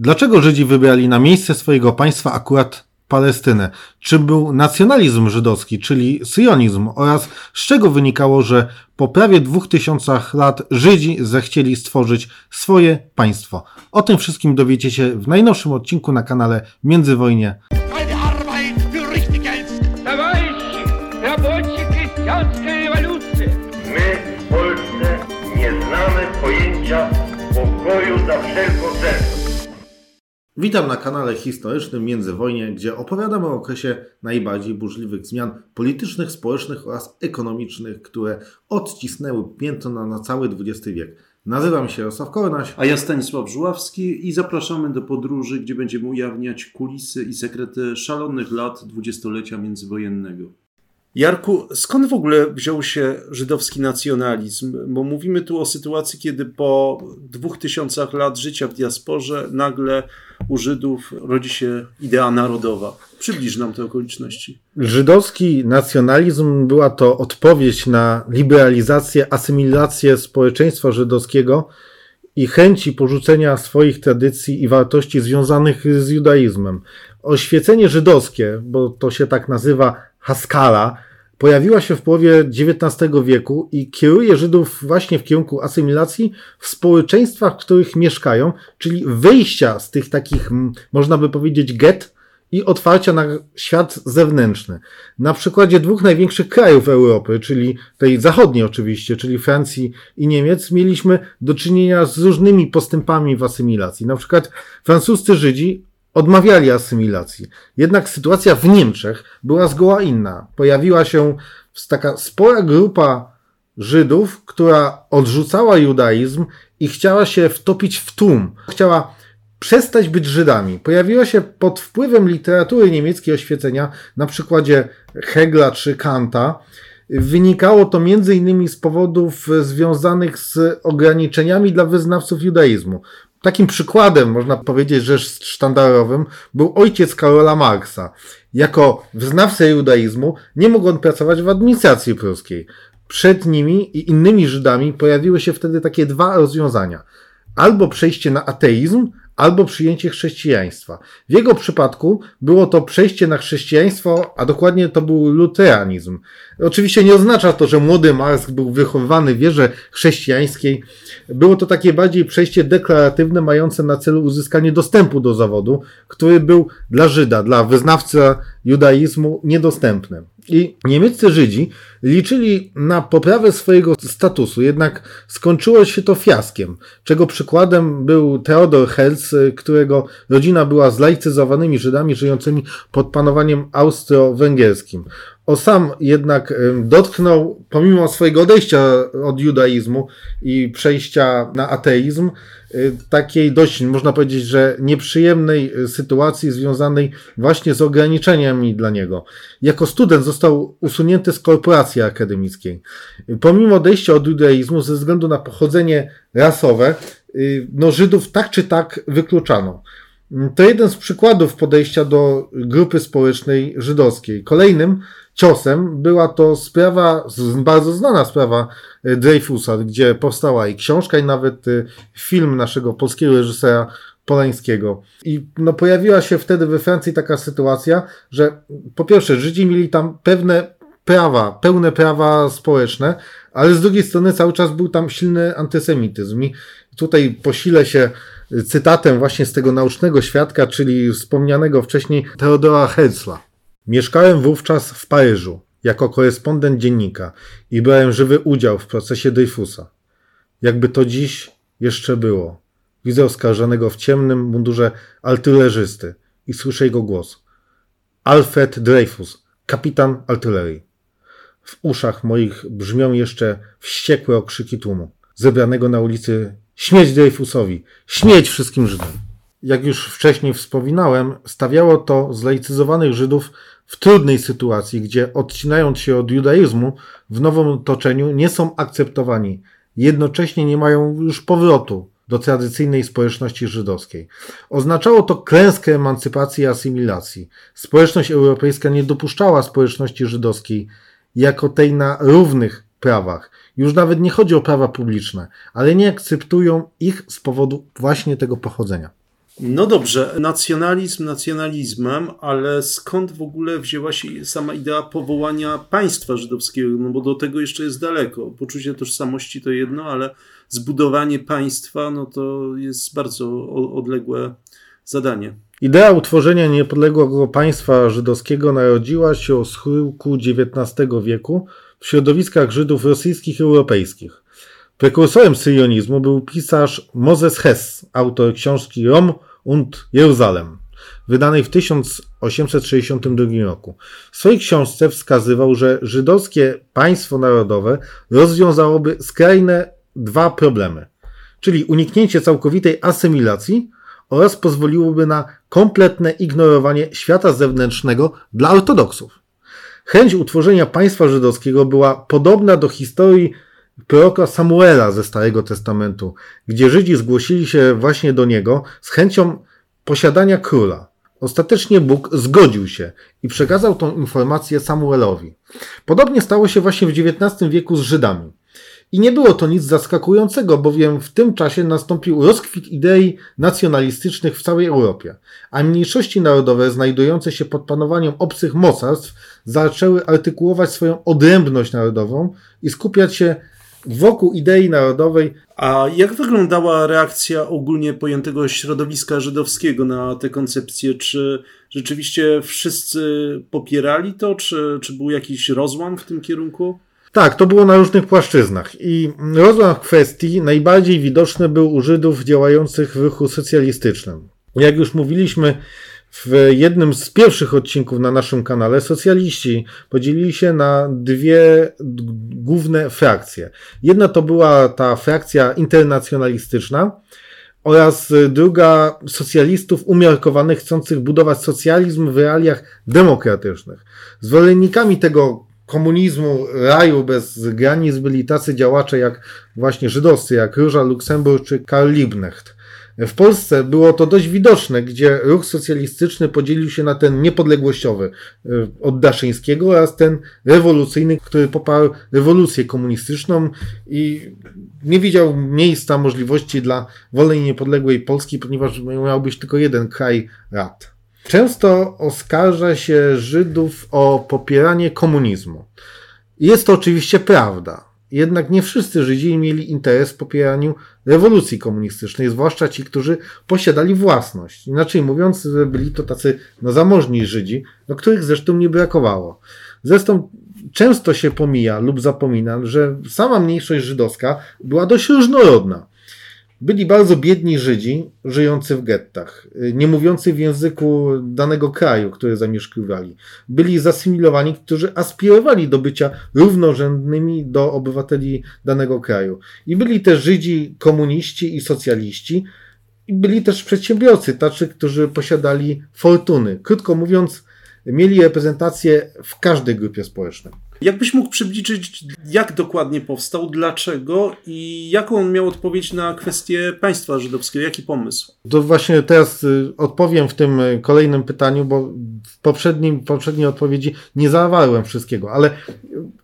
Dlaczego Żydzi wybrali na miejsce swojego państwa akurat Palestynę? Czym był nacjonalizm żydowski, czyli syjonizm oraz z czego wynikało, że po prawie dwóch tysiącach lat Żydzi zechcieli stworzyć swoje państwo? O tym wszystkim dowiecie się w najnowszym odcinku na kanale Międzywojnie. Pojęcia pokoju za wszelką cenę. Witam na kanale historycznym Międzywojnie, gdzie opowiadamy o okresie najbardziej burzliwych zmian politycznych, społecznych oraz ekonomicznych, które odcisnęły piętno na, na cały XX wiek. Nazywam się Jarosław Kornaś. A ja Stanisław Żuławski i zapraszamy do podróży, gdzie będziemy ujawniać kulisy i sekrety szalonych lat dwudziestolecia międzywojennego. Jarku, skąd w ogóle wziął się żydowski nacjonalizm? Bo mówimy tu o sytuacji, kiedy po dwóch tysiącach lat życia w diasporze nagle u Żydów rodzi się idea narodowa. Przybliż nam te okoliczności. Żydowski nacjonalizm była to odpowiedź na liberalizację, asymilację społeczeństwa żydowskiego i chęci porzucenia swoich tradycji i wartości związanych z judaizmem. Oświecenie żydowskie, bo to się tak nazywa Haskala, pojawiła się w połowie XIX wieku i kieruje Żydów właśnie w kierunku asymilacji w społeczeństwach, w których mieszkają, czyli wyjścia z tych takich, można by powiedzieć, get i otwarcia na świat zewnętrzny. Na przykładzie dwóch największych krajów Europy, czyli tej zachodniej oczywiście, czyli Francji i Niemiec, mieliśmy do czynienia z różnymi postępami w asymilacji. Na przykład francuscy Żydzi odmawiali asymilacji. Jednak sytuacja w Niemczech była zgoła inna. Pojawiła się taka spora grupa Żydów, która odrzucała judaizm i chciała się wtopić w tłum. Chciała przestać być Żydami. Pojawiła się pod wpływem literatury niemieckiej oświecenia, na przykładzie Hegla czy Kanta. Wynikało to innymi z powodów związanych z ograniczeniami dla wyznawców judaizmu. Takim przykładem, można powiedzieć, że sztandarowym, był ojciec Karola Marksa. Jako wyznawca judaizmu nie mógł on pracować w administracji pruskiej. Przed nimi i innymi Żydami pojawiły się wtedy takie dwa rozwiązania. Albo przejście na ateizm, albo przyjęcie chrześcijaństwa. W jego przypadku było to przejście na chrześcijaństwo, a dokładnie to był luteranizm. Oczywiście nie oznacza to, że młody Marx był wychowywany w wierze chrześcijańskiej. Było to takie bardziej przejście deklaratywne, mające na celu uzyskanie dostępu do zawodu, który był dla Żyda, dla wyznawcy judaizmu niedostępny. I niemieccy Żydzi liczyli na poprawę swojego statusu, jednak skończyło się to fiaskiem, czego przykładem był Theodor Herz, którego rodzina była zlaicyzowanymi Żydami żyjącymi pod panowaniem austro-węgierskim. O sam jednak dotknął, pomimo swojego odejścia od judaizmu i przejścia na ateizm, takiej dość, można powiedzieć, że nieprzyjemnej y, sytuacji związanej właśnie z ograniczeniami dla niego. Jako student został usunięty z korporacji akademickiej. Pomimo odejścia od judaizmu, ze względu na pochodzenie rasowe, y, no Żydów tak czy tak wykluczano. To jeden z przykładów podejścia do grupy społecznej żydowskiej. Kolejnym ciosem była to sprawa, bardzo znana sprawa e, Dreyfusa, gdzie powstała i książka, i nawet e, film naszego polskiego reżysera Polańskiego. I no, pojawiła się wtedy we Francji taka sytuacja, że po pierwsze Żydzi mieli tam pewne prawa, pełne prawa społeczne, ale z drugiej strony cały czas był tam silny antysemityzm. I tutaj posilę się cytatem właśnie z tego naucznego świadka, czyli wspomnianego wcześniej Theodora Herzla. Mieszkałem wówczas w Paryżu jako korespondent dziennika i brałem żywy udział w procesie Dreyfusa. Jakby to dziś jeszcze było. Widzę oskarżonego w ciemnym mundurze artylerzysty i słyszę jego głos. Alfred Dreyfus, kapitan artylerii. W uszach moich brzmią jeszcze wściekłe okrzyki tłumu, zebranego na ulicy Śmieć Dreyfusowi, śmieć wszystkim Żydom. Jak już wcześniej wspominałem, stawiało to zlaicyzowanych Żydów w trudnej sytuacji, gdzie odcinając się od judaizmu w nowym otoczeniu nie są akceptowani, jednocześnie nie mają już powrotu do tradycyjnej społeczności żydowskiej. Oznaczało to klęskę emancypacji i asymilacji. Społeczność europejska nie dopuszczała społeczności żydowskiej jako tej na równych prawach. Już nawet nie chodzi o prawa publiczne, ale nie akceptują ich z powodu właśnie tego pochodzenia. No dobrze, nacjonalizm nacjonalizmem, ale skąd w ogóle wzięła się sama idea powołania państwa żydowskiego? No bo do tego jeszcze jest daleko. Poczucie tożsamości to jedno, ale zbudowanie państwa no to jest bardzo odległe zadanie. Idea utworzenia niepodległego państwa żydowskiego narodziła się o schyłku XIX wieku w środowiskach Żydów rosyjskich i europejskich. Prekursorem syjonizmu był pisarz Moses Hess, autor książki Rom und Jeruzalem, wydanej w 1862 roku. W swojej książce wskazywał, że żydowskie państwo narodowe rozwiązałoby skrajne dwa problemy, czyli uniknięcie całkowitej asymilacji oraz pozwoliłoby na kompletne ignorowanie świata zewnętrznego dla ortodoksów. Chęć utworzenia państwa żydowskiego była podobna do historii proroka Samuela ze Starego Testamentu, gdzie Żydzi zgłosili się właśnie do niego z chęcią posiadania króla. Ostatecznie Bóg zgodził się i przekazał tą informację Samuelowi. Podobnie stało się właśnie w XIX wieku z Żydami. I nie było to nic zaskakującego, bowiem w tym czasie nastąpił rozkwit idei nacjonalistycznych w całej Europie, a mniejszości narodowe znajdujące się pod panowaniem obcych mocarstw zaczęły artykułować swoją odrębność narodową i skupiać się wokół idei narodowej. A jak wyglądała reakcja ogólnie pojętego środowiska żydowskiego na tę koncepcję? Czy rzeczywiście wszyscy popierali to, czy, czy był jakiś rozłam w tym kierunku? Tak, to było na różnych płaszczyznach i rozłam kwestii najbardziej widoczny był u Żydów działających w ruchu socjalistycznym. Jak już mówiliśmy w jednym z pierwszych odcinków na naszym kanale, socjaliści podzielili się na dwie główne frakcje. Jedna to była ta frakcja internacjonalistyczna, oraz druga socjalistów umiarkowanych, chcących budować socjalizm w realiach demokratycznych. Zwolennikami tego komunizmu, raju bez granic byli tacy działacze jak właśnie żydowscy, jak Róża Luksemburg czy Karl Liebknecht. W Polsce było to dość widoczne, gdzie ruch socjalistyczny podzielił się na ten niepodległościowy e, od Daszyńskiego oraz ten rewolucyjny, który poparł rewolucję komunistyczną i nie widział miejsca, możliwości dla wolnej i niepodległej Polski, ponieważ miał być tylko jeden kraj rad. Często oskarża się Żydów o popieranie komunizmu. Jest to oczywiście prawda. Jednak nie wszyscy Żydzi mieli interes w popieraniu rewolucji komunistycznej, zwłaszcza ci, którzy posiadali własność. Inaczej mówiąc, byli to tacy no, zamożni Żydzi, do których zresztą nie brakowało. Zresztą często się pomija lub zapomina, że sama mniejszość żydowska była dość różnorodna. Byli bardzo biedni Żydzi żyjący w gettach, nie mówiący w języku danego kraju, który zamieszkiwali. Byli zasymilowani, którzy aspirowali do bycia równorzędnymi do obywateli danego kraju. I byli też Żydzi komuniści i socjaliści, i byli też przedsiębiorcy, tacy, którzy posiadali fortuny. Krótko mówiąc, mieli reprezentację w każdej grupie społecznej. Jakbyś mógł przybliżyć, jak dokładnie powstał, dlaczego i jaką on miał odpowiedź na kwestię państwa żydowskiego? Jaki pomysł? To właśnie teraz y, odpowiem w tym y, kolejnym pytaniu, bo w poprzednim, poprzedniej odpowiedzi nie zawarłem wszystkiego, ale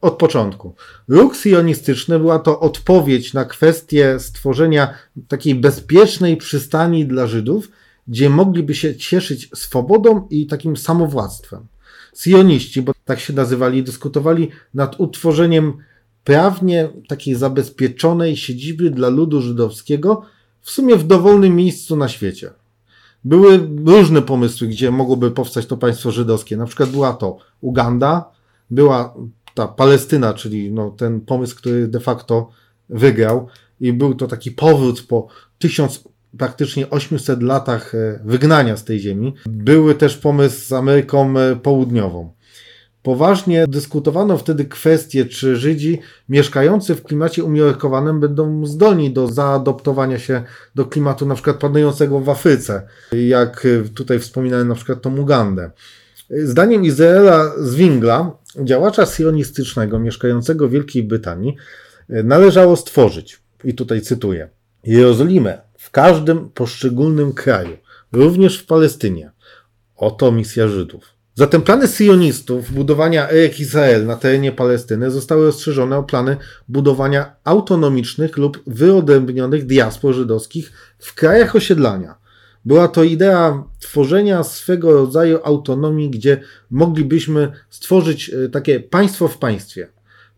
od początku. Ruch sionistyczny była to odpowiedź na kwestię stworzenia takiej bezpiecznej przystani dla Żydów, gdzie mogliby się cieszyć swobodą i takim samowładztwem. Sioniści, bo tak się nazywali, dyskutowali nad utworzeniem prawnie takiej zabezpieczonej siedziby dla ludu żydowskiego, w sumie w dowolnym miejscu na świecie. Były różne pomysły, gdzie mogłoby powstać to państwo żydowskie. Na przykład była to Uganda, była ta Palestyna, czyli no, ten pomysł, który de facto wygrał i był to taki powrót po tysiąc praktycznie 800 latach e, wygnania z tej ziemi. Były też pomysł z Ameryką e, Południową. Poważnie dyskutowano wtedy kwestię, czy Żydzi mieszkający w klimacie umiarkowanym będą zdolni do zaadoptowania się do klimatu na przykład panującego w Afryce, jak e, tutaj wspominałem na przykład tą Ugandę. Zdaniem Izraela Zwingla, działacza sionistycznego mieszkającego w Wielkiej Brytanii, należało stworzyć, i tutaj cytuję, Jerozolimę w każdym poszczególnym kraju, również w Palestynie. Oto misja Żydów. Zatem plany syjonistów budowania Erek Izrael na terenie Palestyny zostały rozszerzone o plany budowania autonomicznych lub wyodrębnionych diaspor żydowskich w krajach osiedlania. Była to idea tworzenia swego rodzaju autonomii, gdzie moglibyśmy stworzyć e, takie państwo w państwie.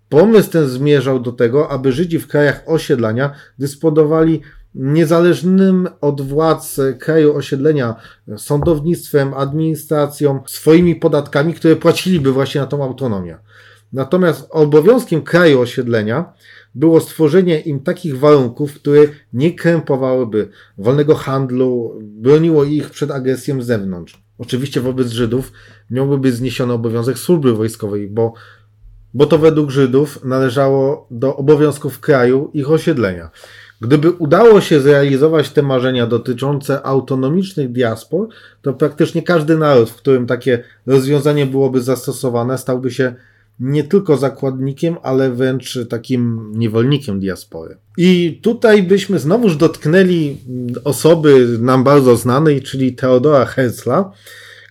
Pomysł ten zmierzał do tego, aby Żydzi w krajach osiedlania dysponowali niezależnym od władz kraju osiedlenia sądownictwem, administracją, swoimi podatkami, które płaciliby właśnie na tą autonomię. Natomiast obowiązkiem kraju osiedlenia było stworzenie im takich warunków, które nie krępowałyby wolnego handlu, broniło ich przed agresją z zewnątrz. Oczywiście wobec Żydów miałby być zniesiony obowiązek służby wojskowej, bo, bo to według Żydów należało do obowiązków kraju ich osiedlenia. Gdyby udało się zrealizować te marzenia dotyczące autonomicznych diaspor, to praktycznie każdy naród, w którym takie rozwiązanie byłoby zastosowane, stałby się nie tylko zakładnikiem, ale wręcz takim niewolnikiem diaspory. I tutaj byśmy znowuż dotknęli osoby nam bardzo znanej, czyli Teodora Herzla,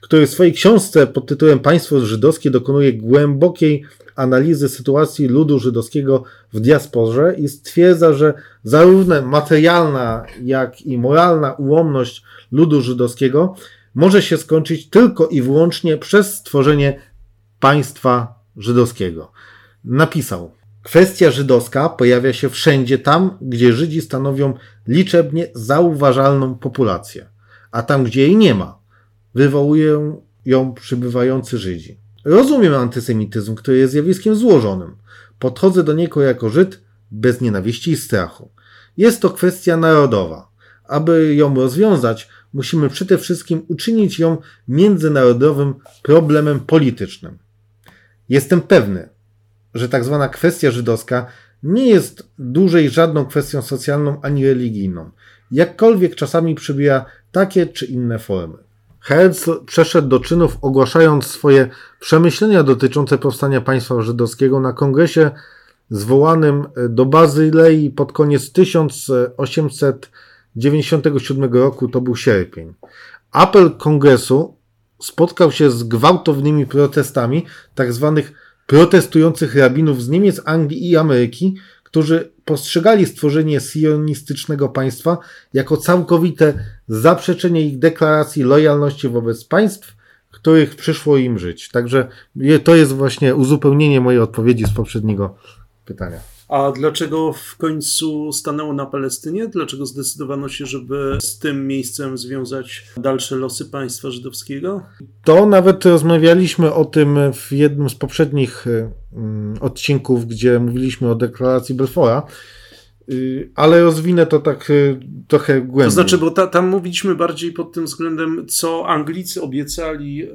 który w swojej książce pod tytułem Państwo żydowskie dokonuje głębokiej analizy sytuacji ludu żydowskiego w diasporze i stwierdza, że zarówno materialna, jak i moralna ułomność ludu żydowskiego może się skończyć tylko i wyłącznie przez stworzenie państwa żydowskiego. Napisał: Kwestia żydowska pojawia się wszędzie tam, gdzie Żydzi stanowią liczebnie zauważalną populację, a tam, gdzie jej nie ma, wywołują ją przybywający Żydzi. Rozumiem antysemityzm, który jest zjawiskiem złożonym. Podchodzę do niego jako Żyd bez nienawiści i strachu. Jest to kwestia narodowa. Aby ją rozwiązać, musimy przede wszystkim uczynić ją międzynarodowym problemem politycznym. Jestem pewny, że tak zwana kwestia żydowska nie jest dłużej żadną kwestią socjalną ani religijną, jakkolwiek czasami przybiera takie czy inne formy. Herzl przeszedł do czynów ogłaszając swoje przemyślenia dotyczące powstania państwa żydowskiego na kongresie zwołanym do Bazylei pod koniec 1897 roku, to był sierpień. Apel kongresu spotkał się z gwałtownymi protestami tzw. Tak protestujących rabinów z Niemiec, Anglii i Ameryki, którzy postrzegali stworzenie sionistycznego państwa jako całkowite zaprzeczenie ich deklaracji lojalności wobec państw, których przyszło im żyć. Także to jest właśnie uzupełnienie mojej odpowiedzi z poprzedniego pytania. A dlaczego w końcu stanęło na Palestynie? Dlaczego zdecydowano się, żeby z tym miejscem związać dalsze losy państwa żydowskiego? To nawet rozmawialiśmy o tym w jednym z poprzednich mm, odcinków, gdzie mówiliśmy o deklaracji Belfora. Y, ale rozwinę to tak y, trochę głębiej. To znaczy, bo ta, tam mówiliśmy bardziej pod tym względem, co Anglicy obiecali e,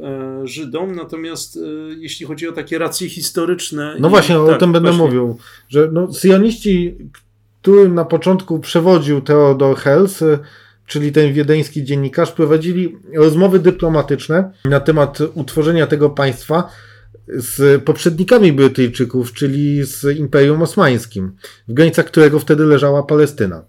Żydom, natomiast e, jeśli chodzi o takie racje historyczne. No i, właśnie, tak, o tym będę właśnie. mówił, że no, syjoniści, którym na początku przewodził Theodor Hels, e, czyli ten wiedeński dziennikarz, prowadzili rozmowy dyplomatyczne na temat utworzenia tego państwa z poprzednikami Brytyjczyków, czyli z Imperium Osmańskim, w granicach którego wtedy leżała Palestyna.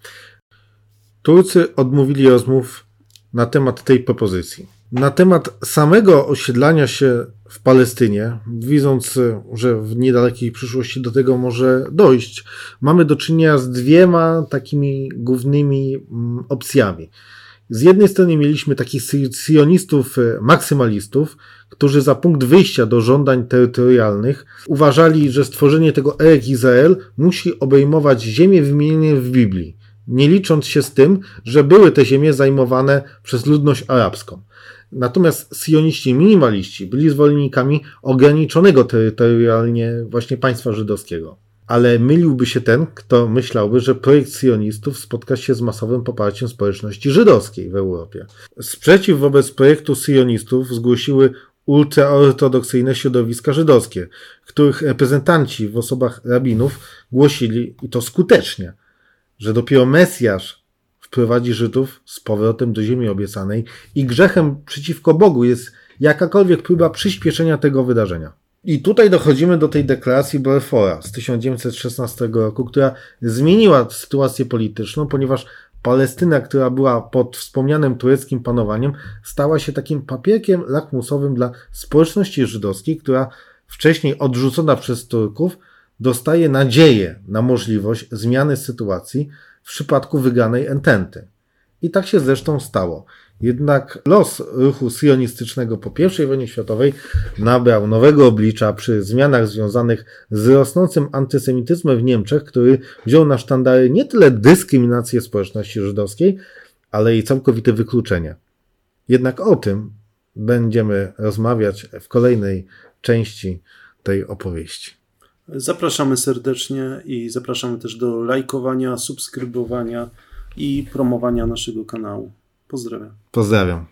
Turcy odmówili rozmów na temat tej propozycji. Na temat samego osiedlania się w Palestynie, widząc, że w niedalekiej przyszłości do tego może dojść, mamy do czynienia z dwiema takimi głównymi mm, opcjami. Z jednej strony mieliśmy takich sionistów, e, maksymalistów, którzy za punkt wyjścia do żądań terytorialnych uważali, że stworzenie tego Erek Izrael musi obejmować ziemię wymienione w Biblii, nie licząc się z tym, że były te ziemie zajmowane przez ludność arabską. Natomiast sioniści minimaliści byli zwolennikami ograniczonego terytorialnie właśnie państwa żydowskiego ale myliłby się ten, kto myślałby, że projekt sionistów spotka się z masowym poparciem społeczności żydowskiej w Europie. Sprzeciw wobec projektu sionistów zgłosiły ultraortodoksyjne środowiska żydowskie, których reprezentanci w osobach rabinów głosili, i to skutecznie, że dopiero Mesjasz wprowadzi Żydów z powrotem do ziemi obiecanej i grzechem przeciwko Bogu jest jakakolwiek próba przyspieszenia tego wydarzenia. I tutaj dochodzimy do tej deklaracji Balfoura z 1916 roku, która zmieniła sytuację polityczną, ponieważ Palestyna, która była pod wspomnianym tureckim panowaniem, stała się takim papierkiem lakmusowym dla społeczności żydowskiej, która wcześniej odrzucona przez Turków dostaje nadzieję na możliwość zmiany sytuacji w przypadku wygranej ententy. I tak się zresztą stało. Jednak los ruchu sionistycznego po I wojnie światowej nabrał nowego oblicza przy zmianach związanych z rosnącym antysemityzmem w Niemczech, który wziął na sztandary nie tyle dyskryminację społeczności żydowskiej, ale i całkowite wykluczenie. Jednak o tym będziemy rozmawiać w kolejnej części tej opowieści. Zapraszamy serdecznie i zapraszamy też do lajkowania, subskrybowania i promowania naszego kanału. Pozdrawiam. Pozdrawiam.